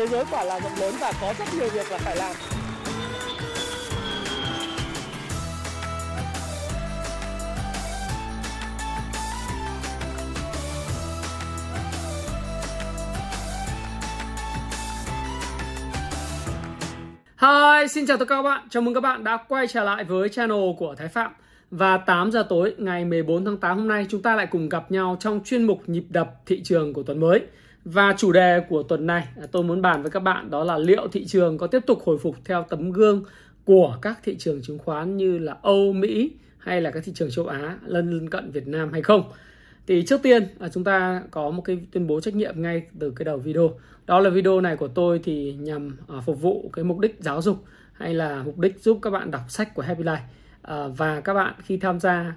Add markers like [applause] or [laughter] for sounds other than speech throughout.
thế giới quả là rộng lớn và có rất nhiều việc là phải làm Hi, xin chào tất cả các bạn. Chào mừng các bạn đã quay trở lại với channel của Thái Phạm. Và 8 giờ tối ngày 14 tháng 8 hôm nay chúng ta lại cùng gặp nhau trong chuyên mục nhịp đập thị trường của tuần mới. Và chủ đề của tuần này à, tôi muốn bàn với các bạn đó là liệu thị trường có tiếp tục hồi phục theo tấm gương của các thị trường chứng khoán như là Âu, Mỹ hay là các thị trường châu Á lân cận Việt Nam hay không. Thì trước tiên à, chúng ta có một cái tuyên bố trách nhiệm ngay từ cái đầu video. Đó là video này của tôi thì nhằm à, phục vụ cái mục đích giáo dục hay là mục đích giúp các bạn đọc sách của Happy Life. Và các bạn khi tham gia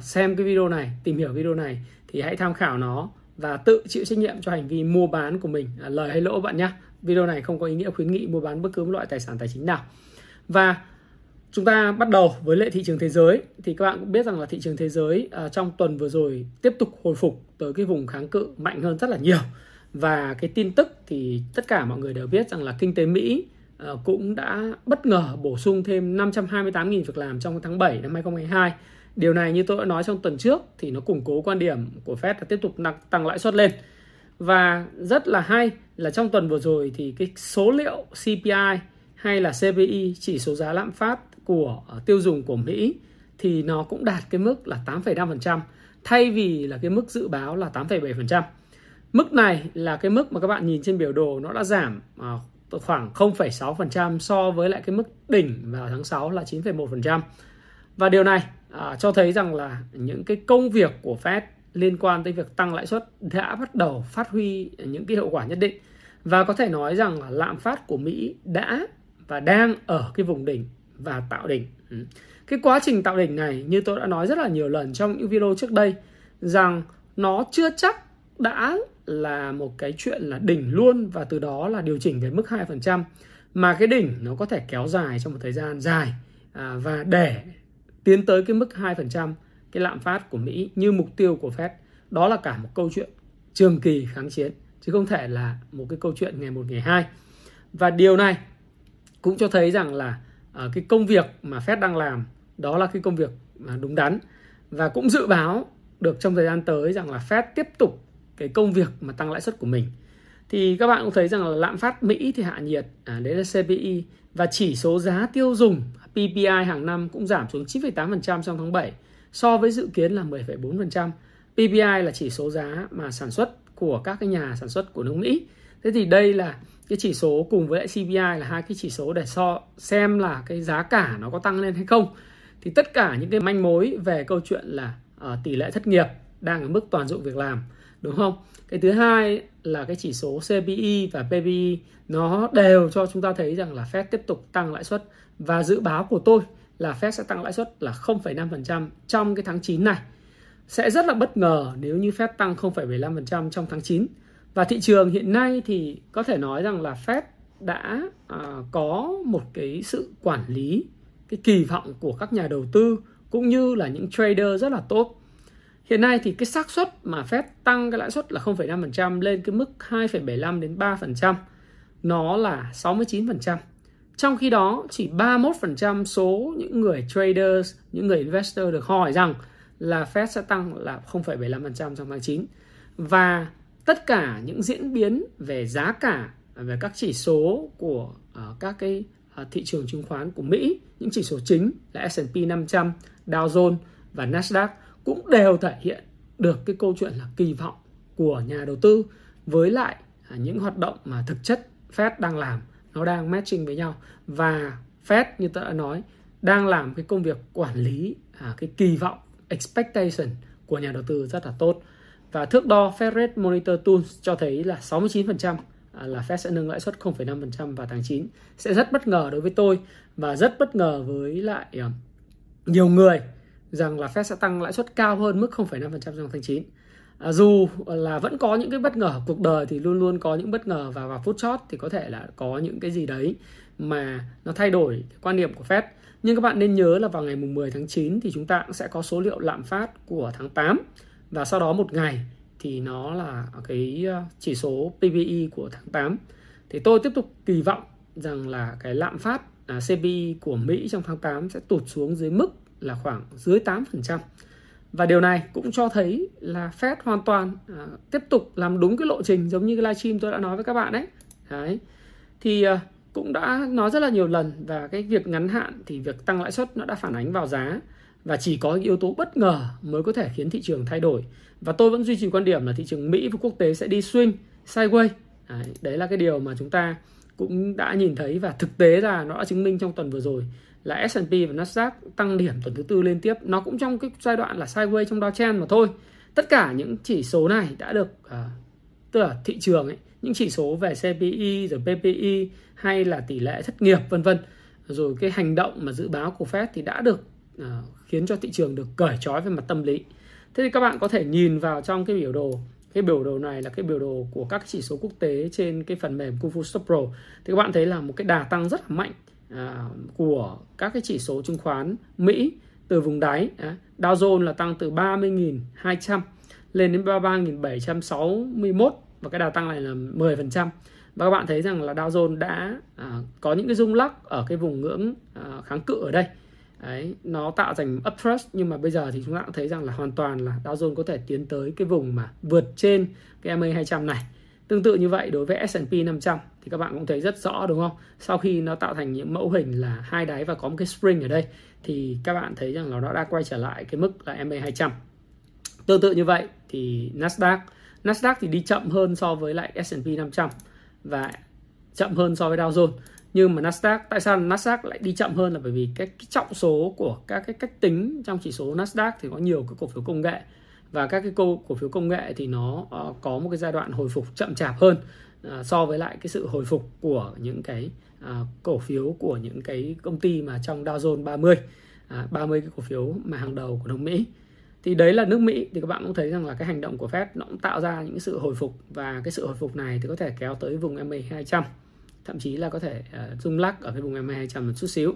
xem cái video này, tìm hiểu video này thì hãy tham khảo nó và tự chịu trách nhiệm cho hành vi mua bán của mình, à, lời hay lỗ bạn nhé. Video này không có ý nghĩa khuyến nghị mua bán bất cứ một loại tài sản tài chính nào. Và Chúng ta bắt đầu với lệ thị trường thế giới thì các bạn cũng biết rằng là thị trường thế giới à, trong tuần vừa rồi tiếp tục hồi phục tới cái vùng kháng cự mạnh hơn rất là nhiều và cái tin tức thì tất cả mọi người đều biết rằng là kinh tế Mỹ à, cũng đã bất ngờ bổ sung thêm 528.000 việc làm trong tháng 7 năm 2022. Điều này như tôi đã nói trong tuần trước thì nó củng cố quan điểm của Fed là tiếp tục tăng lãi suất lên. Và rất là hay là trong tuần vừa rồi thì cái số liệu CPI hay là CPI chỉ số giá lạm phát của ờ, tiêu dùng của Mỹ thì nó cũng đạt cái mức là 8,5% thay vì là cái mức dự báo là 8,7%. Mức này là cái mức mà các bạn nhìn trên biểu đồ nó đã giảm ờ, khoảng 0,6% so với lại cái mức đỉnh vào tháng 6 là 9,1%. Và điều này à, cho thấy rằng là những cái công việc của Fed liên quan tới việc tăng lãi suất đã bắt đầu phát huy những cái hiệu quả nhất định. Và có thể nói rằng là lạm phát của Mỹ đã và đang ở cái vùng đỉnh và tạo đỉnh ừ. cái quá trình tạo đỉnh này như tôi đã nói rất là nhiều lần trong những video trước đây rằng nó chưa chắc đã là một cái chuyện là đỉnh luôn và từ đó là điều chỉnh về mức 2% mà cái đỉnh nó có thể kéo dài trong một thời gian dài à, và để tiến tới cái mức 2% cái lạm phát của Mỹ như mục tiêu của Fed. Đó là cả một câu chuyện trường kỳ kháng chiến chứ không thể là một cái câu chuyện ngày một ngày hai. Và điều này cũng cho thấy rằng là uh, cái công việc mà Fed đang làm đó là cái công việc mà đúng đắn. Và cũng dự báo được trong thời gian tới rằng là Fed tiếp tục cái công việc mà tăng lãi suất của mình. Thì các bạn cũng thấy rằng là lạm phát Mỹ thì hạ nhiệt à, đấy là CPI và chỉ số giá tiêu dùng PPI hàng năm cũng giảm xuống 9,8% trong tháng 7 so với dự kiến là 10,4%. PPI là chỉ số giá mà sản xuất của các cái nhà sản xuất của nước Mỹ. Thế thì đây là cái chỉ số cùng với lại CPI là hai cái chỉ số để so xem là cái giá cả nó có tăng lên hay không thì tất cả những cái manh mối về câu chuyện là uh, tỷ lệ thất nghiệp đang ở mức toàn dụng việc làm đúng không cái thứ hai là cái chỉ số CPI và PPI nó đều cho chúng ta thấy rằng là Fed tiếp tục tăng lãi suất và dự báo của tôi là Fed sẽ tăng lãi suất là 0,5% trong cái tháng 9 này sẽ rất là bất ngờ nếu như Fed tăng 0,75% trong tháng 9 và thị trường hiện nay thì có thể nói rằng là Fed đã à, có một cái sự quản lý cái kỳ vọng của các nhà đầu tư cũng như là những trader rất là tốt. Hiện nay thì cái xác suất mà Fed tăng cái lãi suất là 0,5% lên cái mức 2,75 đến 3% nó là 69%. Trong khi đó chỉ 31% số những người traders, những người investor được hỏi rằng là Fed sẽ tăng là 0,75% trong tháng 9. Và tất cả những diễn biến về giá cả về các chỉ số của uh, các cái uh, thị trường chứng khoán của Mỹ, những chỉ số chính là S&P 500, Dow Jones và Nasdaq cũng đều thể hiện được cái câu chuyện là kỳ vọng của nhà đầu tư với lại uh, những hoạt động mà thực chất Fed đang làm nó đang matching với nhau. Và Fed như tôi đã nói đang làm cái công việc quản lý à, cái kỳ vọng expectation của nhà đầu tư rất là tốt. Và thước đo Fed Rate Monitor Tools cho thấy là 69% à, là Fed sẽ nâng lãi suất 0,5% vào tháng 9 sẽ rất bất ngờ đối với tôi và rất bất ngờ với lại à, nhiều người rằng là Fed sẽ tăng lãi suất cao hơn mức 0,5% trong tháng 9 à, dù là vẫn có những cái bất ngờ cuộc đời thì luôn luôn có những bất ngờ và vào phút chót thì có thể là có những cái gì đấy mà nó thay đổi quan điểm của Fed. Nhưng các bạn nên nhớ là vào ngày mùng 10 tháng 9 thì chúng ta cũng sẽ có số liệu lạm phát của tháng 8 và sau đó một ngày thì nó là cái ờ, chỉ số PPI của tháng 8 thì tôi tiếp tục kỳ vọng rằng là cái lạm phát à, CPI của Mỹ trong tháng 8 sẽ tụt xuống dưới mức là khoảng dưới 8%. Và điều này cũng cho thấy là Fed hoàn toàn à, tiếp tục làm đúng cái lộ trình giống như cái livestream tôi đã nói với các bạn đấy. Đấy. Thì à, cũng đã nói rất là nhiều lần và cái việc ngắn hạn thì việc tăng lãi suất nó đã phản ánh vào giá và chỉ có yếu tố bất ngờ mới có thể khiến thị trường thay đổi. Và tôi vẫn duy trì quan điểm là thị trường Mỹ và quốc tế sẽ đi swing sideways. Đấy, đấy là cái điều mà chúng ta cũng đã nhìn thấy và thực tế là nó đã chứng minh trong tuần vừa rồi là S&P và Nasdaq tăng điểm tuần thứ tư liên tiếp. Nó cũng trong cái giai đoạn là sideways trong downtrend mà thôi. Tất cả những chỉ số này đã được uh, tức là thị trường ấy những chỉ số về CPI rồi PPI hay là tỷ lệ thất nghiệp vân vân. Rồi cái hành động mà dự báo của Fed thì đã được uh, khiến cho thị trường được cởi trói về mặt tâm lý. Thế thì các bạn có thể nhìn vào trong cái biểu đồ. Cái biểu đồ này là cái biểu đồ của các chỉ số quốc tế trên cái phần mềm Kung Fu Stop Pro. Thì các bạn thấy là một cái đà tăng rất là mạnh à, của các cái chỉ số chứng khoán Mỹ từ vùng đáy à, Dow Jones là tăng từ 30.200 lên đến 33.761 và cái đà tăng này là 10% và các bạn thấy rằng là Dow Jones đã à, có những cái rung lắc ở cái vùng ngưỡng à, kháng cự ở đây Đấy, nó tạo thành uptrust nhưng mà bây giờ thì chúng ta cũng thấy rằng là hoàn toàn là Dow Jones có thể tiến tới cái vùng mà vượt trên cái MA 200 này. Tương tự như vậy đối với S&P 500 thì các bạn cũng thấy rất rõ đúng không? Sau khi nó tạo thành những mẫu hình là hai đáy và có một cái spring ở đây thì các bạn thấy rằng là nó đã quay trở lại cái mức là MA 200. Tương tự như vậy thì Nasdaq Nasdaq thì đi chậm hơn so với lại S&P 500 và chậm hơn so với Dow Jones nhưng mà Nasdaq tại sao Nasdaq lại đi chậm hơn là bởi vì cái, cái trọng số của các cái cách tính trong chỉ số Nasdaq thì có nhiều cái cổ phiếu công nghệ và các cái cổ, cổ phiếu công nghệ thì nó ờ, có một cái giai đoạn hồi phục chậm chạp hơn ờ, so với lại cái sự hồi phục của những cái ờ, cổ phiếu của những cái công ty mà trong Dow Jones 30 30 à, cái cổ phiếu mà hàng đầu của nước Mỹ. Thì đấy là nước Mỹ thì các bạn cũng thấy rằng là cái hành động của Fed nó cũng tạo ra những sự hồi phục. Và cái sự hồi phục này thì có thể kéo tới vùng MA 200 thậm chí là có thể rung lắc ở cái vùng MA 200 một chút xíu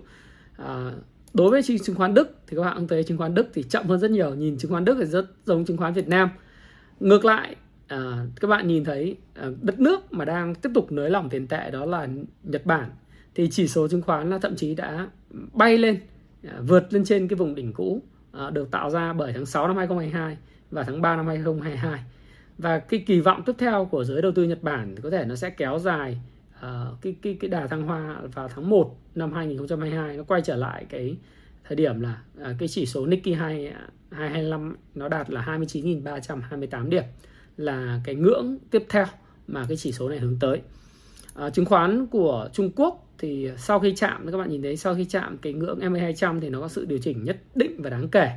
đối với chứng khoán Đức thì các bạn cũng thấy chứng khoán Đức thì chậm hơn rất nhiều nhìn chứng khoán Đức thì rất giống chứng khoán Việt Nam. Ngược lại à, các bạn nhìn thấy à, đất nước mà đang tiếp tục nới lỏng tiền tệ đó là Nhật Bản. Thì chỉ số chứng khoán là thậm chí đã bay lên à, vượt lên trên cái vùng đỉnh cũ à, được tạo ra bởi tháng 6 năm 2022 và tháng 3 năm 2022 và cái kỳ vọng tiếp theo của giới đầu tư Nhật Bản thì có thể nó sẽ kéo dài uh, cái cái cái đà thăng hoa vào tháng 1 năm 2022 nó quay trở lại cái thời điểm là uh, cái chỉ số Nikkei 2 225 nó đạt là 29.328 điểm là cái ngưỡng tiếp theo mà cái chỉ số này hướng tới. Uh, chứng khoán của Trung Quốc thì sau khi chạm các bạn nhìn thấy sau khi chạm cái ngưỡng MA200 thì nó có sự điều chỉnh nhất định và đáng kể.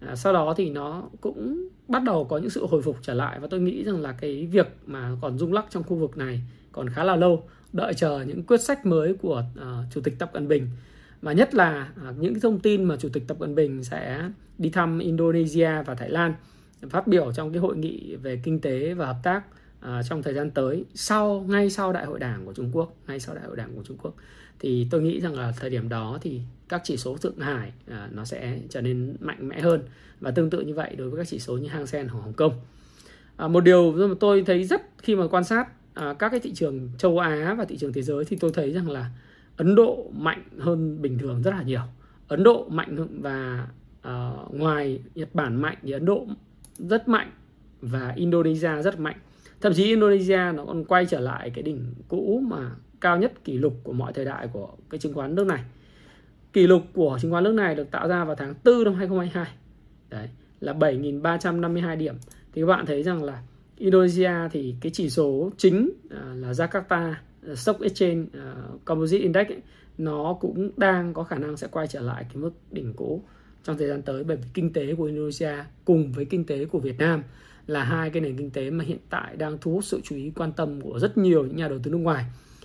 À, sau đó thì nó cũng bắt đầu có những sự hồi phục trở lại và tôi nghĩ rằng là cái việc mà còn rung lắc trong khu vực này còn khá là lâu đợi chờ những quyết sách mới của uh, chủ tịch Tập Cận Bình. Và nhất là uh, những thông tin mà chủ tịch Tập Cận Bình sẽ đi thăm Indonesia và Thái Lan phát biểu trong cái hội nghị về kinh tế và hợp tác uh, trong thời gian tới sau ngay sau đại hội đảng của Trung Quốc ngay sau đại hội đảng của Trung Quốc. Thì tôi nghĩ rằng là thời điểm đó thì các chỉ số Thượng Hải uh, nó sẽ trở nên mạnh mẽ hơn và tương tự như vậy đối với các chỉ số như Hang Seng của Hồng Kông. Uh, một điều mà tôi thấy rất khi mà quan sát à, các cái thị trường châu Á và thị trường thế giới thì tôi thấy rằng là Ấn Độ mạnh hơn bình thường rất là nhiều. Ấn Độ mạnh và uh, ngoài Nhật Bản mạnh thì Ấn Độ rất mạnh và Indonesia rất mạnh. Thậm chí Indonesia nó còn quay trở lại cái đỉnh cũ mà cao nhất kỷ lục của mọi thời đại của cái chứng khoán nước này. Kỷ lục của chứng khoán nước này được tạo ra vào tháng 4 năm 2022 đấy là 7.352 điểm. Thì các bạn thấy rằng là Indonesia thì cái chỉ số chính à, là Jakarta à, Stock Exchange à, Composite Index ấy, nó cũng đang có khả năng sẽ quay trở lại cái mức đỉnh cũ trong thời gian tới bởi vì kinh tế của Indonesia cùng với kinh tế của Việt Nam là hai cái nền kinh tế mà hiện tại đang thu hút sự chú ý quan tâm của rất nhiều những nhà đầu tư nước ngoài.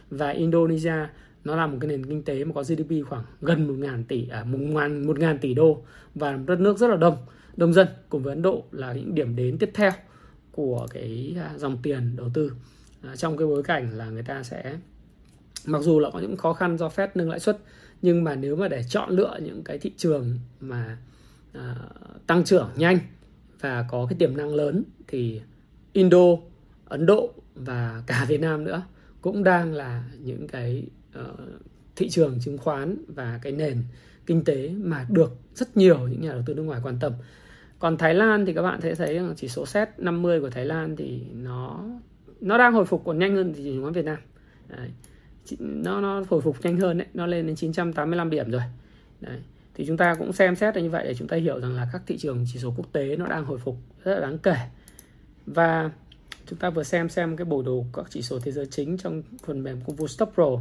Và Indonesia nó là một cái nền kinh tế mà có GDP khoảng gần 1.000 tỷ à, 1.000 tỷ đô và đất nước rất là đông đông dân cùng với Ấn Độ là những điểm đến tiếp theo của cái à, dòng tiền đầu tư à, trong cái bối cảnh là người ta sẽ mặc dù là có những khó khăn do Fed nâng lãi suất nhưng mà nếu mà để chọn lựa những cái thị trường mà à, tăng trưởng nhanh và có cái tiềm năng lớn thì Indo, Ấn Độ và cả [laughs] Việt Nam nữa cũng đang là những cái uh, thị trường chứng khoán và cái nền kinh tế mà được rất nhiều những nhà đầu tư nước ngoài quan tâm. Còn Thái Lan thì các bạn sẽ thấy rằng chỉ số set 50 của Thái Lan thì nó nó đang hồi phục còn nhanh hơn thị trường chứng khoán Việt Nam. Đấy. Nó nó hồi phục nhanh hơn đấy, nó lên đến 985 điểm rồi. Đấy. Thì chúng ta cũng xem xét như vậy để chúng ta hiểu rằng là các thị trường chỉ số quốc tế nó đang hồi phục rất là đáng kể. Và chúng ta vừa xem xem cái bộ đồ các chỉ số thế giới chính trong phần mềm công vụ Pro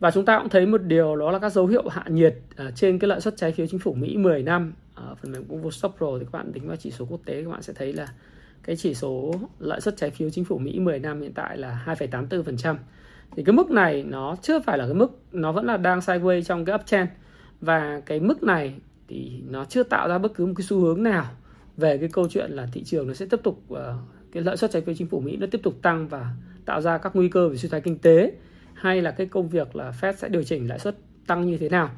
và chúng ta cũng thấy một điều đó là các dấu hiệu hạ nhiệt à, trên cái lợi suất trái phiếu chính phủ Mỹ 10 năm ở phần mềm công vụ Pro thì các bạn tính vào chỉ số quốc tế các bạn sẽ thấy là cái chỉ số lợi suất trái phiếu chính phủ Mỹ 10 năm hiện tại là 2,84% thì cái mức này nó chưa phải là cái mức nó vẫn là đang sideways trong cái uptrend và cái mức này thì nó chưa tạo ra bất cứ một cái xu hướng nào về cái câu chuyện là thị trường nó sẽ tiếp tục ờ, cái lợi suất trái phiếu chính phủ Mỹ nó tiếp tục tăng và tạo ra các nguy cơ về suy thoái kinh tế hay là cái công việc là Fed sẽ điều chỉnh lãi suất tăng như thế nào.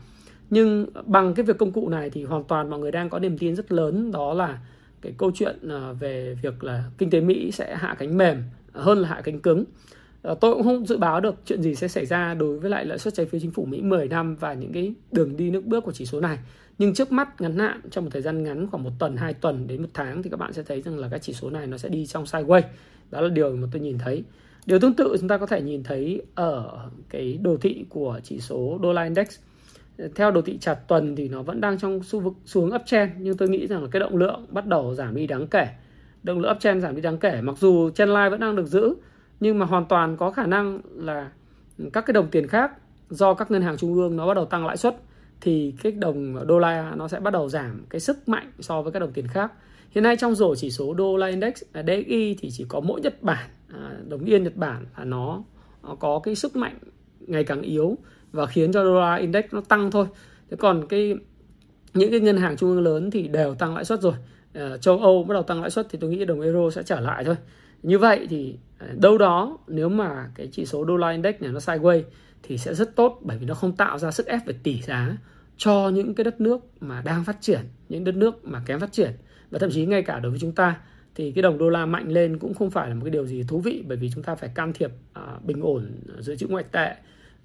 Nhưng bằng cái việc công cụ này thì hoàn toàn mọi người đang có niềm tin rất lớn đó là cái câu chuyện à, về việc là kinh tế Mỹ sẽ hạ cánh mềm hơn là hạ cánh cứng. Ờ, tôi cũng không dự báo được chuyện gì sẽ xảy ra đối với lại lợi suất trái phiếu chính phủ Mỹ 10 năm và những cái đường đi nước bước của chỉ số này. Nhưng trước mắt ngắn hạn trong một thời gian ngắn khoảng một tuần, hai tuần đến một tháng thì các bạn sẽ thấy rằng là cái chỉ số này nó sẽ đi trong sideways. Đó là điều mà tôi nhìn thấy. Điều tương tự chúng ta có thể nhìn thấy ở cái đồ thị của chỉ số đô la index. Theo đồ thị chặt tuần thì nó vẫn đang trong xu vực xuống uptrend nhưng tôi nghĩ rằng là cái động lượng bắt đầu giảm đi đáng kể. Động lượng uptrend giảm đi đáng kể mặc dù trendline vẫn đang được giữ nhưng mà hoàn toàn có khả năng là các cái đồng tiền khác do các ngân hàng trung ương nó bắt đầu tăng lãi suất thì cái đồng đô la nó sẽ bắt đầu giảm cái sức mạnh so với các đồng tiền khác. Hiện nay trong rổ chỉ số đô la index à, DXY thì chỉ có mỗi Nhật Bản, à, đồng yên Nhật Bản là nó, nó có cái sức mạnh ngày càng yếu và khiến cho đô la index nó tăng thôi. Thế còn cái những cái ngân hàng trung ương lớn thì đều tăng lãi suất rồi. À, châu Âu bắt đầu tăng lãi suất thì tôi nghĩ đồng euro sẽ trở lại thôi. Như vậy thì ờ, đâu đó nếu mà cái chỉ số đô la index này nó sideways thì sẽ rất tốt bởi vì nó không tạo ra sức ép về tỷ giá cho những cái đất nước mà đang phát triển, những đất nước mà kém phát triển và thậm chí ngay cả đối với chúng ta thì cái đồng đô la mạnh lên cũng không phải là một cái điều gì thú vị bởi vì chúng ta phải can thiệp à, bình ổn dự trữ ngoại tệ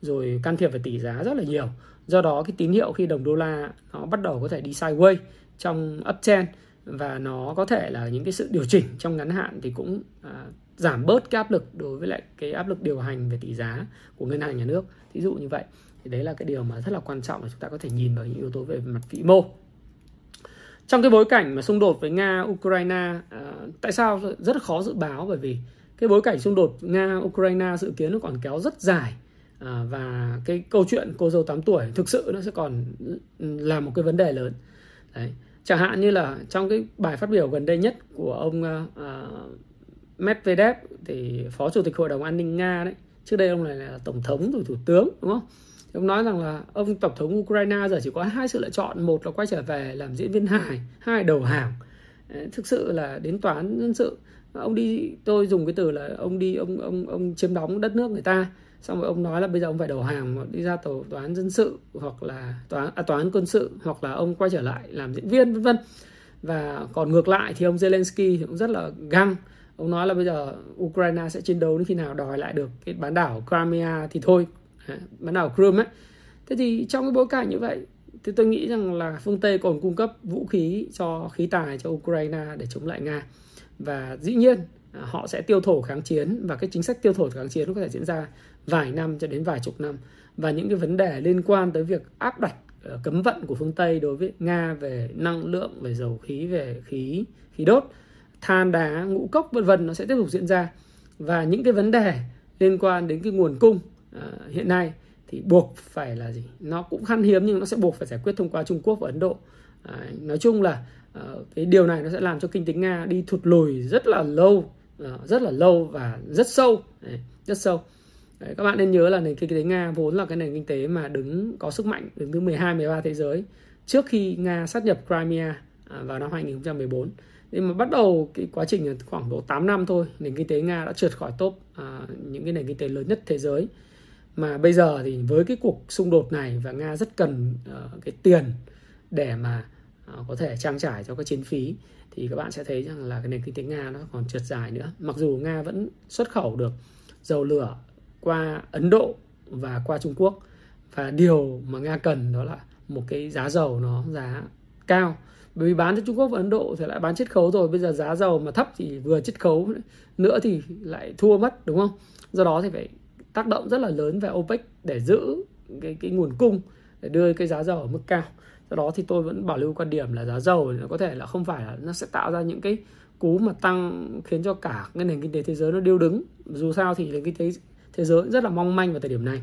rồi can thiệp về tỷ giá rất là nhiều. Do đó cái tín hiệu khi đồng đô la nó bắt đầu có thể đi sideways trong uptrend và nó có thể là những cái sự điều chỉnh trong ngắn hạn thì cũng à, giảm bớt cái áp lực đối với lại cái áp lực điều hành về tỷ giá của ngân hàng nhà nước. Ví dụ như vậy. Thì đấy là cái điều mà rất là quan trọng là chúng ta có thể nhìn vào những yếu tố về mặt vĩ mô. Trong cái bối cảnh mà xung đột với nga ukraine à, tại sao rất là khó dự báo? Bởi vì cái bối cảnh xung đột nga ukraine dự kiến nó còn kéo rất dài à, và cái câu chuyện cô dâu 8 tuổi thực sự nó sẽ còn là một cái vấn đề lớn. Đấy. Chẳng hạn như là trong cái bài phát biểu gần đây nhất của ông uh, Medvedev thì phó chủ tịch hội đồng an ninh nga đấy trước đây ông này là tổng thống rồi thủ tướng đúng không? Ông nói rằng là ông tổng thống Ukraine giờ chỉ có hai sự lựa chọn một là quay trở về làm diễn viên hài hai đầu hàng. Thực sự là đến toán nhân dân sự ông đi tôi dùng cái từ là ông đi ông ông ông chiếm đóng đất nước người ta xong rồi ông nói là bây giờ ông phải đầu hàng hoặc đi ra tòa tòa án dân sự hoặc là tòa à, tòa án quân sự hoặc là ông quay trở lại làm diễn viên vân vân. Và còn ngược lại thì ông Zelensky thì cũng rất là găng. Ông nói là bây giờ Ukraine sẽ chiến đấu đến khi nào đòi lại được cái bán đảo Crimea thì thôi. Bán đảo Crimea ấy. Thế thì trong cái bối cảnh như vậy thì tôi nghĩ rằng là phương Tây còn cung cấp vũ khí cho khí tài cho Ukraine để chống lại Nga. Và dĩ nhiên à, họ sẽ tiêu thổ kháng chiến và cái chính sách tiêu thổ kháng chiến nó có thể diễn ra vài năm cho đến vài chục năm và những cái vấn đề liên quan tới việc áp đặt ờ, cấm vận của phương Tây đối với Nga về năng lượng, về dầu khí, về khí khí đốt, than đá, ngũ cốc vân vân nó sẽ tiếp tục diễn ra và những cái vấn đề liên quan đến cái nguồn cung uh, hiện nay thì buộc phải là gì? Nó cũng khan hiếm nhưng nó sẽ buộc phải giải quyết thông qua Trung Quốc và Ấn Độ. À, nói chung là uh, cái điều này nó sẽ làm cho kinh tế Nga đi thụt lùi rất là lâu, uh, rất là lâu và rất sâu, rất sâu. Đấy, các bạn nên nhớ là nền kinh tế Nga vốn là cái nền kinh tế mà đứng có sức mạnh đứng thứ 12 13 thế giới trước khi Nga sát nhập Crimea à, vào năm 2014. Nhưng mà bắt đầu cái quá trình khoảng độ 8 năm thôi, nền kinh tế Nga đã trượt khỏi top à, những cái nền kinh tế lớn nhất thế giới. Mà bây giờ thì với cái cuộc xung đột này và Nga rất cần uh, cái tiền để mà uh, có thể trang trải cho các chiến phí thì các bạn sẽ thấy rằng là cái nền kinh tế Nga nó còn trượt dài nữa. Mặc dù Nga vẫn xuất khẩu được dầu lửa qua Ấn Độ và qua Trung Quốc. Và điều mà Nga cần đó là một cái giá dầu nó giá cao. Bởi vì bán cho Trung Quốc và Ấn Độ thì lại bán chiết khấu rồi. Bây giờ giá dầu mà thấp thì vừa chiết khấu nữa thì lại thua mất, đúng không? Do đó thì phải tác động rất là lớn về OPEC để giữ cái cái nguồn cung, để đưa cái giá dầu ở mức cao. Do đó thì tôi vẫn bảo lưu quan điểm là giá dầu nó có thể là không phải là nó sẽ tạo ra những cái cú mà tăng khiến cho cả cái nền kinh tế thế giới nó điêu đứng. Dù sao thì nền kinh tế thế giới rất là mong manh vào thời điểm này.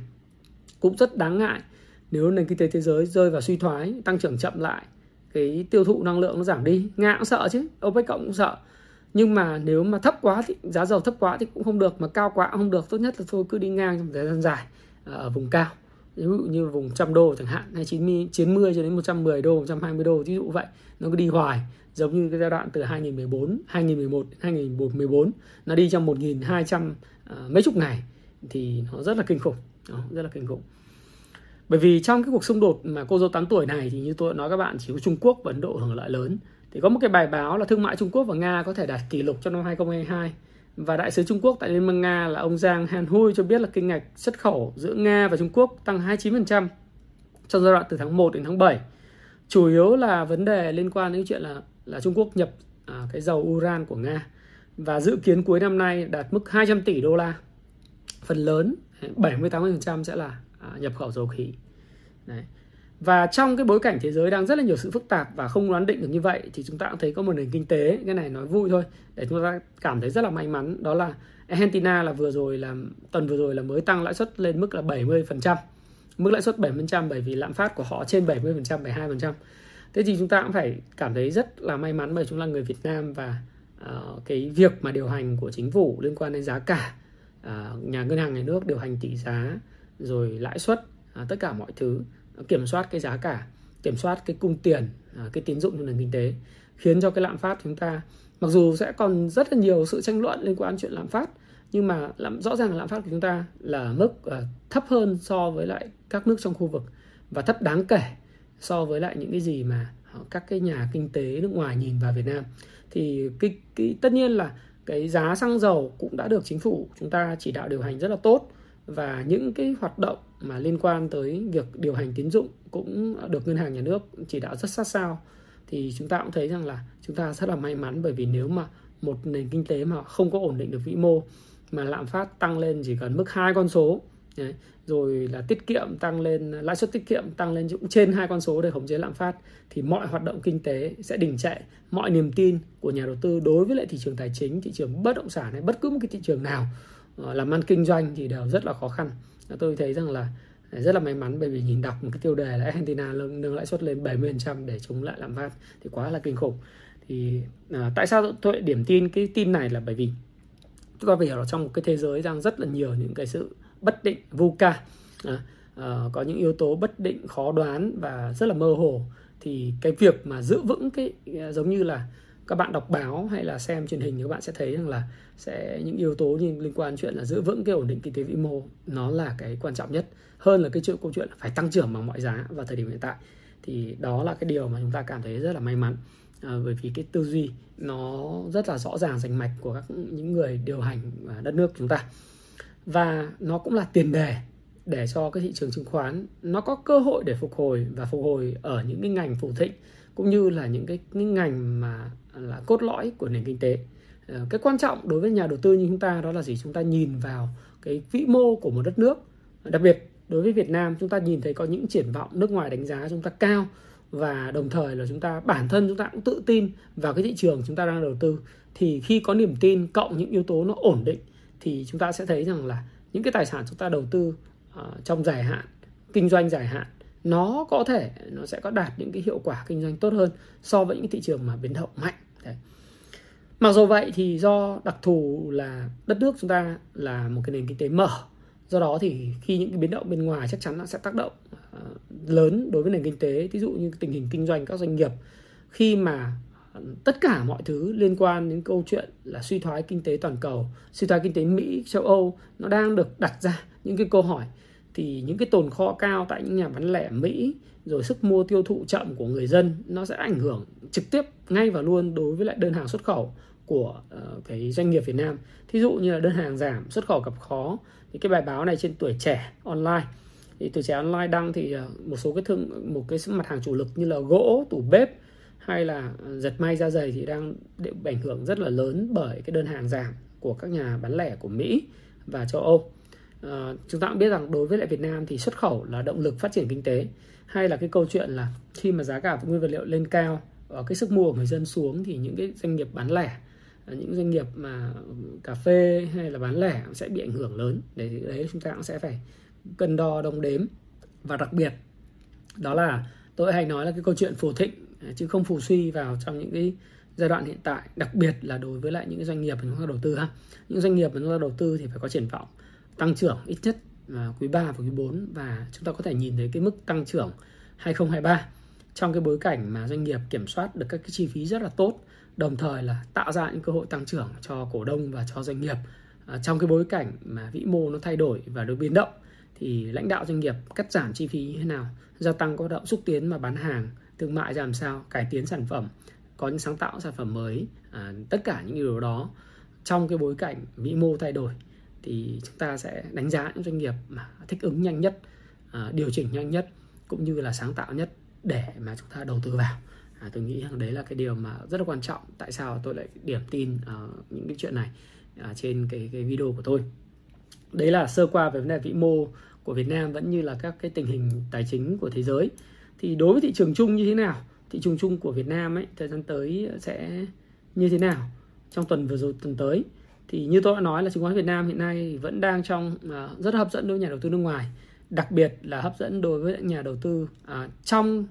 Cũng rất đáng ngại nếu nền kinh tế thế giới rơi vào suy thoái tăng trưởng chậm lại cái tiêu thụ năng lượng nó giảm đi. Nga cũng sợ chứ opec cộng cũng sợ. Nhưng mà nếu mà thấp quá thì giá dầu thấp quá thì cũng không được mà cao quá cũng không được. Tốt nhất là thôi cứ đi ngang trong thời gian dài ờ, ở vùng cao. Ví dụ như vùng trăm đô chẳng hạn hay 90, 90 cho đến 110 đô 120 đô ví dụ vậy. Nó cứ đi hoài giống như cái giai đoạn từ 2014 2011 2014 nó đi trong 1200 uh, ờ, mấy chục ngày thì nó rất là kinh khủng. Đó, rất là kinh khủng. Bởi vì trong cái cuộc xung đột mà cô dâu 8 tuổi này thì như tôi nói các bạn chỉ có Trung Quốc và Ấn Độ hưởng lợi lớn. Thì có một cái bài báo là thương mại Trung Quốc và Nga có thể đạt kỷ lục trong năm 2022 và đại sứ Trung Quốc tại Liên bang Nga là ông Giang Han Hui cho biết là kinh ngạch xuất khẩu giữa Nga và Trung Quốc tăng 29% trong giai đoạn từ tháng 1 đến tháng 7. Chủ yếu là vấn đề liên quan đến chuyện là là Trung Quốc nhập à, cái dầu uran của Nga. Và dự kiến cuối năm nay đạt mức 200 tỷ đô la. Phần lớn 70-80% sẽ là à, nhập khẩu dầu khí. Đấy. Và trong cái bối cảnh thế giới đang rất là nhiều sự phức tạp và không đoán định được như vậy thì chúng ta cũng thấy có một nền kinh tế cái này nói vui thôi để chúng ta cảm thấy rất là may mắn đó là Argentina là vừa rồi là tuần vừa rồi là mới tăng lãi suất lên mức là 70%. Mức lãi suất 7% bởi vì lạm phát của họ trên 70%, 72%. Thế thì chúng ta cũng phải cảm thấy rất là may mắn bởi chúng là người Việt Nam và uh, cái việc mà điều hành của chính phủ liên quan đến giá cả, À, nhà ngân hàng nhà nước điều hành tỷ giá rồi lãi suất, à, tất cả mọi thứ kiểm soát cái giá cả kiểm soát cái cung tiền à, cái tín dụng trong nền kinh tế khiến cho cái lạm phát chúng ta mặc dù sẽ còn rất là nhiều sự tranh luận liên quan chuyện lạm phát nhưng mà rõ ràng là lạm phát của chúng ta là mức uh, thấp hơn so với lại các nước trong khu vực và thấp đáng kể so với lại những cái gì mà các cái nhà kinh tế nước ngoài nhìn vào Việt Nam. Thì cái, cái tất nhiên là cái giá xăng dầu cũng đã được chính phủ chúng ta chỉ đạo điều hành rất là tốt. Và những cái hoạt động mà liên quan tới việc điều hành tín dụng cũng được ngân hàng nhà nước chỉ đạo rất sát sao. Thì chúng ta cũng thấy rằng là chúng ta rất là may mắn bởi vì nếu mà một nền kinh tế mà không có ổn định được vĩ mô, mà lạm phát tăng lên chỉ cần mức hai con số đấy, rồi là tiết kiệm tăng lên lãi suất tiết kiệm tăng lên cũng trên hai con số để khống chế lạm phát thì mọi hoạt động kinh tế sẽ đình trệ. Mọi niềm tin của nhà đầu tư đối với lại thị trường tài chính thị trường bất động sản hay bất cứ một cái thị trường nào ờ, làm ăn kinh doanh thì đều rất là khó khăn. Tôi thấy rằng là à, rất là may mắn bởi vì nhìn đọc một cái tiêu đề là Argentina nâng, nâng lãi suất lên 70% để chống lại lạm phát thì quá là kinh khủng. Thì à, tại sao tôi điểm tin cái tin này là bởi vì chúng ta phải hiểu là trong một cái thế giới đang rất là nhiều những cái sự bất định VUCA à, à, có những yếu tố bất định khó đoán và rất là mơ hồ. Thì cái việc mà giữ vững cái ờ, giống như là các bạn đọc báo hay là xem truyền hình thì các bạn sẽ thấy rằng là sẽ những yếu tố như liên quan chuyện là giữ vững cái ổn định kinh tế vĩ mô nó là cái quan trọng nhất. Hơn là cái chuyện câu chuyện là phải tăng trưởng bằng mọi giá vào thời điểm hiện tại. Thì đó là cái điều mà chúng ta cảm thấy rất là may mắn. À, bởi vì cái tư duy nó rất là rõ ràng rành mạch của các những người điều hành đất nước chúng ta và nó cũng là tiền đề để cho cái thị trường chứng khoán nó có cơ hội để phục hồi và phục hồi ở những cái ngành phù thịnh cũng như là những cái, cái ngành mà là cốt lõi của nền kinh tế. Ờ, cái quan trọng đối với nhà đầu tư như chúng ta đó là gì? Chúng ta nhìn vào cái vĩ mô của một đất nước. Đặc biệt đối với Việt Nam chúng ta nhìn thấy có những triển vọng nước ngoài đánh giá chúng ta cao và đồng thời là chúng ta bản thân chúng ta cũng tự tin vào cái thị trường chúng ta đang đầu tư. Thì khi có niềm tin cộng những yếu tố nó ổn định thì chúng ta sẽ thấy rằng là những cái tài sản chúng ta đầu tư uh, trong dài hạn kinh doanh dài hạn nó có thể nó sẽ có đạt những cái hiệu quả kinh doanh tốt hơn so với những thị trường mà biến động mạnh Đấy. mặc dù vậy thì do đặc thù là đất nước chúng ta là một cái nền kinh tế mở do đó thì khi những cái biến động bên ngoài chắc chắn nó sẽ tác động uh, lớn đối với nền kinh tế ví dụ như tình hình kinh doanh các doanh nghiệp khi mà tất cả mọi thứ liên quan đến câu chuyện là suy thoái kinh tế toàn cầu suy thoái kinh tế mỹ châu âu nó đang được đặt ra những cái câu hỏi. Thì những cái tồn kho cao tại những nhà bán lẻ Mỹ rồi sức mua tiêu thụ chậm của người dân nó sẽ ảnh hưởng trực tiếp ngay và luôn đối với lại đơn hàng xuất khẩu của uh, cái doanh nghiệp Việt Nam. Thí dụ như là đơn hàng giảm xuất khẩu gặp khó thì cái bài báo này trên tuổi trẻ online. Thì tuổi trẻ online đăng thì ờ, một số cái thương một cái mặt hàng chủ lực như là gỗ tủ bếp hay là ờ, giật may da dày thì đang bị ảnh hưởng rất là lớn bởi cái đơn hàng giảm của các nhà bán lẻ của Mỹ và châu Âu. À, chúng ta cũng biết rằng đối với lại Việt Nam thì xuất khẩu là động lực phát triển kinh tế. Hay là cái câu chuyện là khi mà giá cả nguyên vật liệu lên cao và cái sức mua của người dân xuống thì những cái doanh nghiệp bán lẻ những doanh nghiệp mà ừ, cà phê hay là bán lẻ sẽ bị ảnh hưởng lớn. Để đấy chúng ta cũng sẽ phải cân đo đong đếm. Và đặc biệt đó là tôi hay nói là cái câu chuyện phù thịnh chứ không phù suy vào trong những cái giai đoạn hiện tại đặc biệt là đối với lại những cái doanh nghiệp mà chúng ta đầu tư ha. Những doanh nghiệp mà chúng ta đầu tư thì phải có triển vọng tăng trưởng ít nhất là quý 3 và quý 4 và chúng ta có thể nhìn thấy cái mức tăng trưởng 2023 trong cái bối cảnh mà doanh nghiệp kiểm soát được các cái chi phí rất là tốt đồng thời là tạo ra những cơ hội tăng trưởng cho cổ đông và cho doanh nghiệp. À, trong cái bối cảnh mà vĩ mô nó thay đổi và được biến động thì lãnh đạo doanh nghiệp cắt giảm chi phí như thế nào gia tăng hoạt động xúc tiến mà bán hàng thương mại ra làm sao cải tiến sản phẩm có những sáng tạo sản phẩm mới à, tất cả những điều đó trong cái bối cảnh vĩ mô thay đổi thì chúng ta sẽ đánh giá những doanh nghiệp mà thích ứng nhanh nhất à, điều chỉnh nhanh nhất cũng như là sáng tạo nhất để mà chúng ta đầu tư vào. À, tôi nghĩ rằng đấy là cái điều mà rất là quan trọng tại sao tôi lại điểm tin uh, những cái chuyện này uh, trên cái cái video của tôi. Đấy là sơ qua về vấn đề vĩ mô của Việt Nam vẫn như là các cái tình hình tài chính của thế giới thì đối với thị trường chung như thế nào? Thị trường chung của Việt Nam ấy thời gian tới sẽ như thế nào trong tuần vừa rồi tuần tới? Thì như tôi đã nói là chứng khoán Việt Nam hiện nay vẫn đang trong uh, rất hấp dẫn đối với nhà đầu tư nước ngoài. Đặc biệt là hấp dẫn đối với nhà đầu tư uh, trong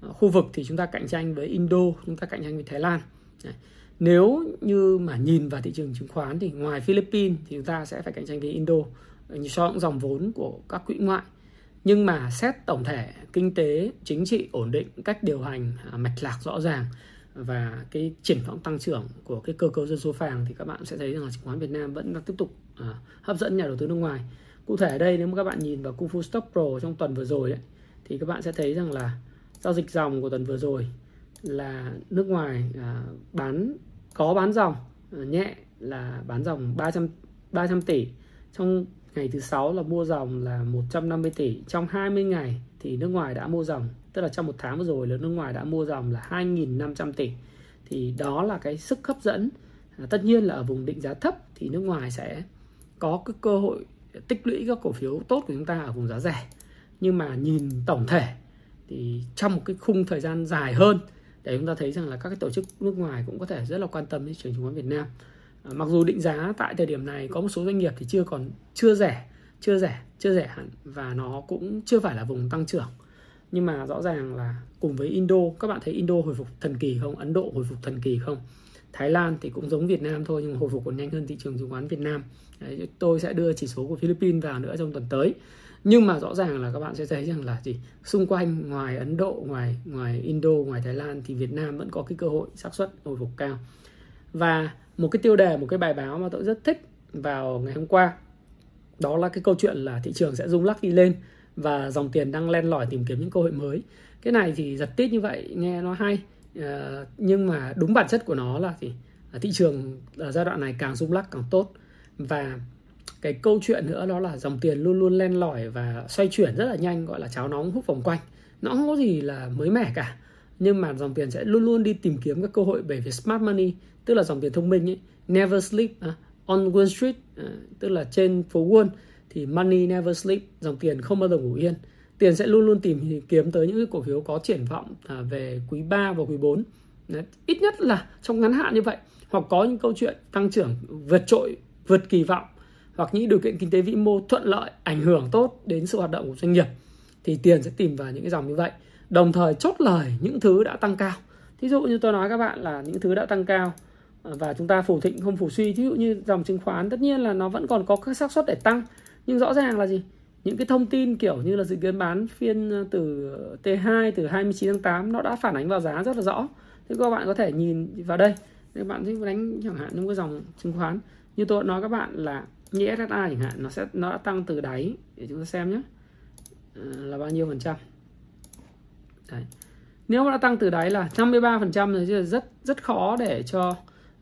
khu vực thì chúng ta cạnh tranh với Indo chúng ta cạnh tranh với Thái Lan. Đấy. nếu như mà nhìn vào thị trường chứng khoán thì ngoài Philippines thì chúng ta sẽ phải cạnh tranh với Indo. So với dòng vốn của các quỹ ngoại nhưng mà xét tổng thể kinh tế chính trị ổn định cách điều hành à, mạch lạc rõ ràng và cái triển vọng tăng trưởng của cái cơ cấu dân số vàng thì các bạn sẽ thấy rằng là chứng khoán Việt Nam vẫn đang tiếp tục à, hấp dẫn nhà đầu tư nước ngoài. Cụ thể ở đây nếu mà các bạn nhìn vào Kung Fu Stock Pro trong tuần vừa rồi ấy, thì các bạn sẽ thấy rằng là giao dịch dòng của tuần vừa rồi là nước ngoài à, bán có bán dòng à, nhẹ là bán dòng 300 300 tỷ. Trong ngày thứ sáu là mua dòng là 150 tỷ. Trong 20 ngày thì nước ngoài đã mua dòng. Tức là trong một tháng vừa rồi là nước ngoài đã mua dòng là 2.500 tỷ. Thì đó là cái sức hấp dẫn. À, tất nhiên là ở vùng định giá thấp thì nước ngoài sẽ có cái cơ hội tích lũy các cổ phiếu tốt của chúng ta ở vùng giá rẻ. Nhưng mà nhìn tổng thể thì trong một cái khung thời gian dài hơn để chúng ta thấy rằng là các cái tổ chức nước ngoài cũng có thể rất là quan tâm đến trường chứng khoán Việt Nam. Ờ, mặc dù định giá tại thời điểm này có một số doanh nghiệp thì chưa còn chưa rẻ chưa rẻ chưa rẻ hẳn và nó cũng chưa phải là vùng tăng trưởng. Nhưng mà rõ ràng là cùng với Indo các bạn thấy Indo hồi phục thần kỳ không? Ấn Độ hồi phục thần kỳ không? Thái Lan thì cũng giống Việt Nam thôi nhưng hồi phục còn nhanh hơn thị trường chứng khoán Việt Nam. Đấy, tôi sẽ đưa chỉ số của Philippines vào nữa trong tuần tới. Nhưng mà rõ ràng là các bạn sẽ thấy rằng là gì? Xung quanh ngoài Ấn Độ ngoài ngoài Indo ngoài Thái Lan thì Việt Nam vẫn có cái cơ hội xác suất hồi phục cao và một cái tiêu đề một cái bài báo mà tôi rất thích vào ngày hôm qua đó là cái câu chuyện là thị trường sẽ rung lắc đi lên và dòng tiền đang len lỏi tìm kiếm những cơ hội mới. Cái này thì giật tít như vậy nghe nó hay à, nhưng mà đúng bản chất của nó là thì thị trường ở giai đoạn này càng rung lắc càng tốt. Và cái câu chuyện nữa đó là dòng tiền luôn luôn len lỏi và xoay chuyển rất là nhanh gọi là cháo nóng hút vòng quanh. Nó không có gì là mới mẻ cả nhưng mà dòng tiền sẽ luôn luôn đi tìm kiếm các cơ hội về phía smart money tức là dòng tiền thông minh ấy never sleep uh, on Wall Street uh, tức là trên phố Wall thì money never sleep dòng tiền không bao giờ ngủ yên. Tiền sẽ luôn luôn tìm kiếm tới những cái cổ phiếu có triển vọng uh, về quý 3 và quý 4 Đấy, ít nhất là trong ngắn hạn như vậy hoặc có những câu chuyện tăng trưởng vượt trội vượt kỳ vọng hoặc những điều kiện kinh tế vĩ mô thuận lợi ảnh hưởng tốt đến sự hoạt động của doanh nghiệp thì tiền sẽ tìm vào những cái dòng như vậy đồng thời chốt lời những thứ đã tăng cao. Thí dụ như tôi nói các bạn là những thứ đã tăng cao à, và chúng ta phủ thịnh không phủ suy. Thí dụ như dòng chứng khoán, tất nhiên là nó vẫn còn có các xác suất để tăng. Nhưng rõ ràng là gì? Những cái thông tin kiểu như là dự kiến bán phiên à, từ T2 từ 29 tháng 8 nó đã phản ánh vào giá rất là rõ. Thế các bạn có thể nhìn vào đây. Các bạn thích đánh chẳng hạn những cái dòng chứng khoán. Như tôi nói các bạn là như SSI chẳng hạn, nó sẽ, nó đã tăng từ đáy để chúng ta xem nhé. À, là bao nhiêu phần trăm? Đấy. nếu mà đã tăng từ đáy là 53 phần trăm thì rất rất khó để cho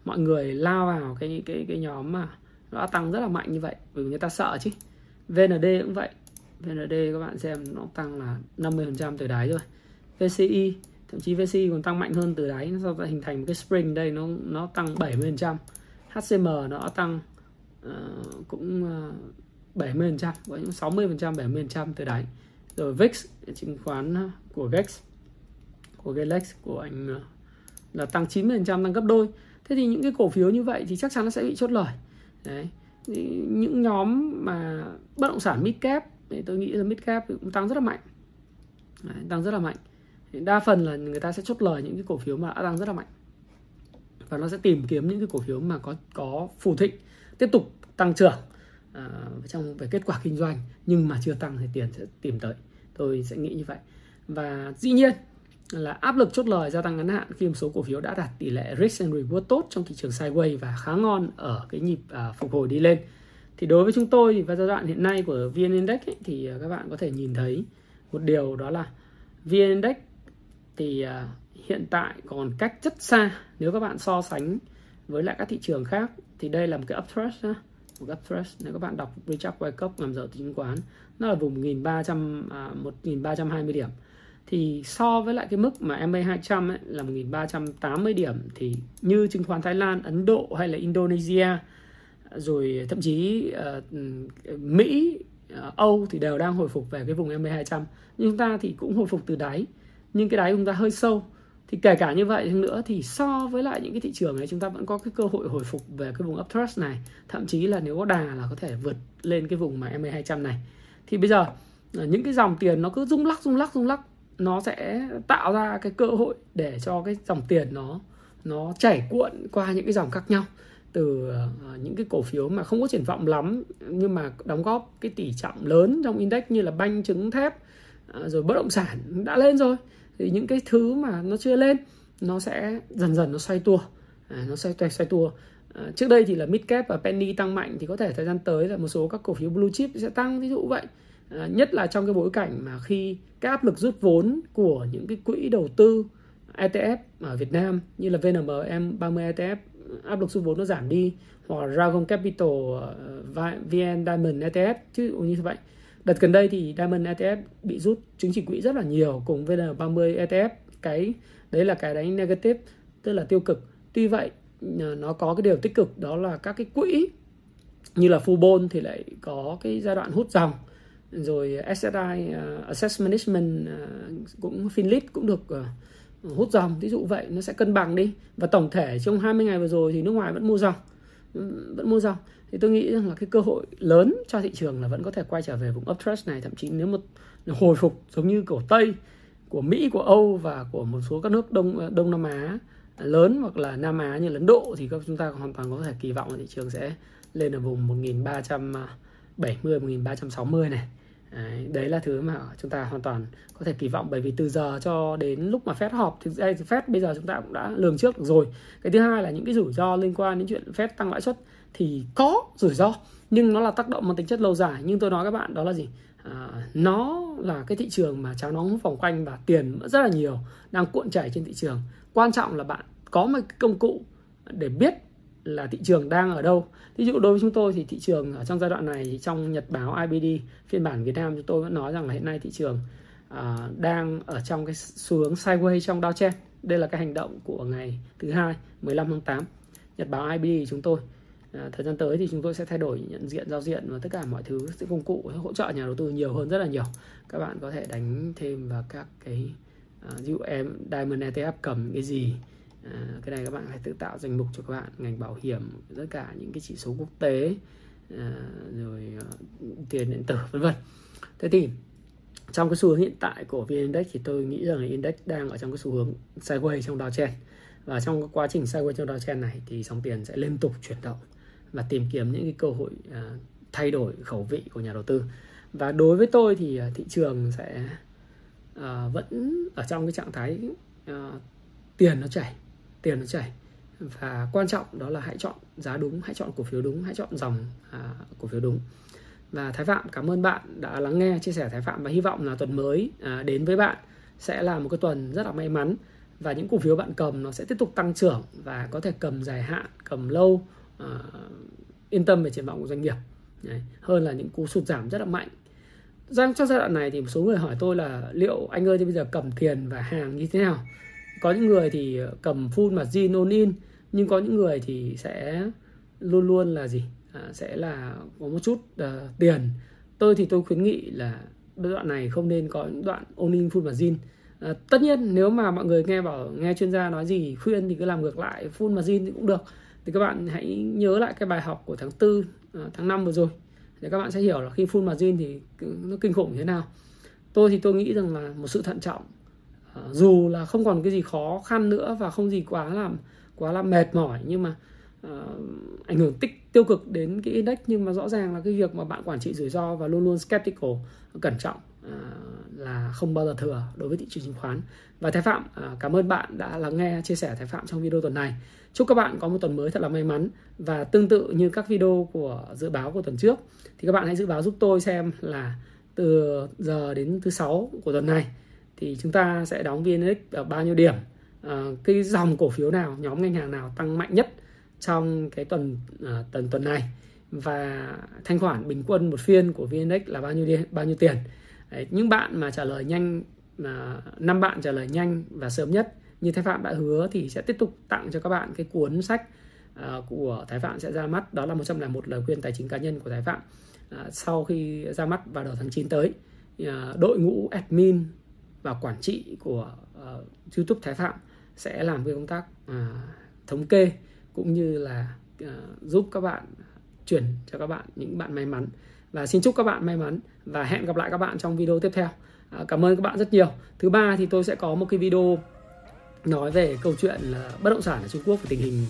mọi người lao vào cái cái cái nhóm mà nó đã tăng rất là mạnh như vậy. Bởi vì người ta sợ chứ. VND cũng vậy. VND các bạn xem nó tăng là 50% từ đáy rồi. VCI thậm chí VCI còn tăng mạnh hơn từ đáy. Nó sau hình thành một cái spring đây nó nó tăng 70% HCM nó tăng uh, cũng ờ, uh, 70% có những 60% 70% từ đáy. Rồi VIX chứng khoán của GEX của Galex của anh ờ, là tăng 90% tăng gấp đôi. Thế thì những cái cổ phiếu như vậy thì chắc chắn nó sẽ bị chốt lời. Đấy. Những nhóm mà bất động sản mid cap thì tôi nghĩ là mid cap cũng tăng rất là mạnh. Đấy, tăng rất là mạnh. Đa phần là người ta sẽ chốt lời những cái cổ phiếu mà đã tăng rất là mạnh. Và nó sẽ tìm kiếm những cái cổ phiếu mà có có phù thịnh tiếp tục tăng trưởng uh, trong về kết quả kinh doanh. Nhưng mà chưa tăng thì tiền sẽ tìm tới. Tôi sẽ nghĩ như vậy và dĩ nhiên là áp lực chốt lời gia tăng ngắn hạn khi một số cổ phiếu đã đạt tỷ lệ risk and reward tốt trong thị trường sideways và khá ngon ở cái nhịp à, phục hồi đi lên. Thì đối với chúng tôi thì vào giai đoạn hiện nay của VN Index ấy, thì à, các bạn có thể nhìn thấy một điều đó là VN Index thì à, hiện tại còn cách rất xa nếu các bạn so sánh với lại các thị trường khác. Thì đây là một cái uptrend ha một cái uptrend nếu các bạn đọc Richard Wyckoff làm giàu chứng khoán nó là vùng 1300 à, 1320 điểm thì so với lại cái mức mà MA 200 ấy, là 1380 điểm thì như chứng khoán Thái Lan, Ấn Độ hay là Indonesia rồi thậm chí uh, Mỹ, uh, Âu thì đều đang hồi phục về cái vùng MA 200 nhưng chúng ta thì cũng hồi phục từ đáy nhưng cái đáy chúng ta hơi sâu. Thì kể cả như vậy nữa thì so với lại những cái thị trường này chúng ta vẫn có cái cơ hội hồi phục về cái vùng uptrust này. Thậm chí là nếu có đà là có thể vượt lên cái vùng mà MA 200 này. Thì bây giờ ờ, những cái dòng tiền nó cứ rung lắc rung lắc rung lắc nó sẽ tạo ra cái cơ hội để cho cái dòng tiền nó nó chảy cuộn qua những cái dòng khác nhau. Từ ờ, những cái cổ phiếu mà không có triển vọng lắm nhưng mà đóng góp cái tỷ trọng lớn trong index như là banh trứng thép ờ, rồi bất động sản đã lên rồi thì những cái thứ mà nó chưa lên nó sẽ dần dần nó xoay tua. À, nó xoay xoay, xoay tua. À, trước đây thì là mid cap và penny tăng mạnh thì có thể thời gian tới là một số các cổ phiếu blue chip sẽ tăng ví dụ vậy à, nhất là trong cái bối cảnh mà khi cái áp lực rút vốn của những cái quỹ đầu tư ETF ở Việt Nam như là VNM M30 ETF áp lực rút vốn nó giảm đi hoặc là Dragon Capital ờ, VN Diamond ETF chứ như vậy. Đợt gần đây thì Diamond ETF bị rút chứng chỉ quỹ rất là nhiều cùng VN30 ETF cái đấy là cái đánh negative tức là tiêu cực. Tuy vậy nó có cái điều tích cực đó là các cái quỹ như là Fubon thì lại có cái giai đoạn hút dòng rồi SSI uh, uh Asset Management uh, cũng Finlit cũng được uh, hút dòng. Ví dụ vậy nó sẽ cân bằng đi. Và tổng thể trong 20 ngày vừa rồi thì nước ngoài vẫn mua dòng. Ừ, vẫn mua dòng. Thì tôi nghĩ rằng là cái cơ hội lớn cho thị trường là vẫn có thể quay trở về vùng uptrend này. Thậm chí nếu một hồi phục giống như cổ Tây của Mỹ của Âu và của một số các nước Đông uh, Đông Nam Á à, lớn hoặc là Nam Á như Ấn Độ thì các chúng ta hoàn toàn có thể kỳ vọng là thị trường sẽ lên ở vùng 1370 1360 này. Đấy, đấy là thứ mà chúng ta hoàn toàn có thể kỳ vọng. Bởi vì từ giờ cho đến lúc mà Fed họp thì Fed bây giờ chúng ta cũng đã lường trước được rồi. Cái thứ hai là những cái rủi ro liên quan đến chuyện Fed tăng lãi suất thì có rủi ro nhưng nó là tác động mang tính chất lâu dài. Nhưng tôi nói các bạn đó là gì? À, nó là cái thị trường mà cháo nóng vòng quanh và tiền rất là nhiều đang cuộn chảy trên thị trường. Quan trọng là bạn có một công cụ để biết là thị trường đang ở đâu. Ví dụ đối với chúng tôi thì thị trường ở trong giai đoạn này trong nhật báo IBD phiên bản Việt Nam chúng tôi vẫn nói rằng là hiện nay thị trường à, đang ở trong cái xu hướng sideways trong downtrend đây là cái hành động của ngày thứ hai 15 tháng 8 nhật báo IBD chúng tôi À, thời gian tới thì chúng tôi sẽ thay đổi nhận diện giao diện và tất cả mọi thứ sẽ công cụ hỗ trợ nhà đầu tư nhiều hơn rất là nhiều. Các bạn có thể đánh thêm vào các cái uh, ví dụ em Diamond ETF cầm cái gì à, cái này các bạn phải tự tạo danh mục cho các bạn ngành bảo hiểm tất cả những cái chỉ số quốc tế à, rồi ờ, tiền điện tử vân vân. Thế thì trong cái xu hướng hiện tại của VN Index thì tôi nghĩ rằng là index đang ở trong cái xu hướng sideways trong downtrend. Và trong quá trình sideways trong downtrend này thì dòng tiền sẽ liên tục chuyển động và tìm kiếm những cái cơ hội à, thay đổi khẩu vị của nhà đầu tư. Và đối với tôi thì à, thị trường sẽ ờ, vẫn ở trong cái trạng thái ờ, tiền nó chảy tiền nó chảy. Và quan trọng đó là hãy chọn giá đúng hãy chọn cổ phiếu đúng hãy chọn dòng à, cổ phiếu đúng. Và Thái Phạm cảm ơn bạn đã lắng nghe chia sẻ Thái Phạm và hy vọng là tuần mới à, đến với bạn sẽ là một cái tuần rất là may mắn. Và những cổ phiếu bạn cầm nó sẽ tiếp tục tăng trưởng và có thể cầm dài hạn cầm lâu à, yên tâm về triển vọng của doanh nghiệp. Đấy, hơn là những cú sụt giảm rất là mạnh. Trong giai đoạn này thì một số người hỏi tôi là liệu anh ơi thì bây giờ cầm tiền và hàng như thế nào? Có những người thì ờ, cầm full margin all in nhưng có những người thì sẽ luôn luôn là gì? À, sẽ là có một chút uh, tiền. Tôi thì tôi khuyến nghị là đoạn này không nên có những đoạn all in full margin à, ờ, tất nhiên nếu mà mọi người nghe bảo nghe chuyên gia nói gì khuyên thì cứ làm ngược lại full margin thì cũng được. Thì các bạn hãy nhớ lại cái bài học của tháng 4 à, tháng 5 vừa rồi. Để các bạn sẽ hiểu là khi full margin thì nó kinh khủng như thế nào. Tôi thì tôi nghĩ rằng là một sự thận trọng dù là không còn cái gì khó khăn nữa và không gì quá làm quá là mệt mỏi nhưng mà uh, ảnh hưởng tích tiêu cực đến cái index nhưng mà rõ ràng là cái việc mà bạn quản trị rủi ro và luôn luôn skeptical cẩn trọng uh, là không bao giờ thừa đối với thị trường chứng khoán. Và Thái Phạm uh, cảm ơn bạn đã lắng nghe chia sẻ Thái Phạm trong video tuần này. Chúc các bạn có một tuần mới thật là may mắn và tương tự như các video của dự báo của tuần trước. Thì các bạn hãy dự báo giúp tôi xem là từ giờ đến thứ sáu của tuần này thì chúng ta sẽ đóng VNX ở bao nhiêu điểm? À, cái dòng cổ phiếu nào nhóm ngành hàng nào tăng mạnh nhất trong cái tuần à, tuần tuần này? Và thanh khoản bình quân một phiên của VNX là bao nhiêu đi bao nhiêu tiền? Đấy, những bạn mà trả lời nhanh là năm bạn trả lời nhanh và sớm nhất như Thái Phạm đã hứa thì sẽ tiếp tục tặng cho các bạn cái cuốn sách uh, của Thái Phạm sẽ ra mắt. Đó là 101 lời khuyên tài chính cá nhân của Thái Phạm. Uh, sau khi ra mắt vào đầu tháng 9 tới uh, đội ngũ admin và quản trị của uh, YouTube Thái Phạm sẽ làm cái công tác uh, thống kê cũng như là uh, giúp các bạn chuyển cho các bạn những bạn may mắn. Và xin chúc các bạn may mắn và hẹn gặp lại các bạn trong video tiếp theo. Uh, cảm ơn các bạn rất nhiều. Thứ ba thì tôi sẽ có một cái video nói về câu chuyện là bất động sản ở Trung Quốc và tình hình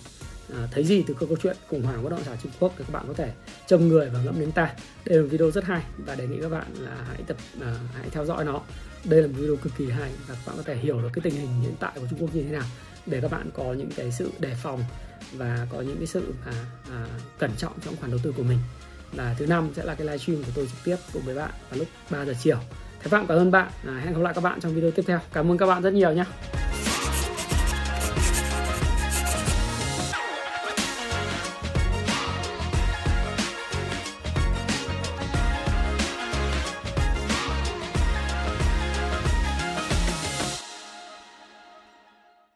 à, thấy gì từ câu chuyện khủng hoảng bất động sản Trung Quốc thì các bạn có thể trông người và ngẫm đến ta. Đây là một video rất hay và đề nghị các bạn là hãy tập à, hãy theo dõi nó đây là một video cực kỳ hay và các bạn có thể hiểu được cái tình hình hiện tại của Trung Quốc như thế nào để các bạn có những cái sự đề phòng và có những cái sự mà à, cẩn trọng trong khoản đầu tư của mình. Và thứ năm sẽ là cái livestream của tôi trực tiếp cùng với bạn vào lúc 3 giờ chiều. Thế Phạm cảm ơn bạn. À, hẹn gặp lại các bạn trong video tiếp theo. Cảm ơn các bạn rất nhiều nhé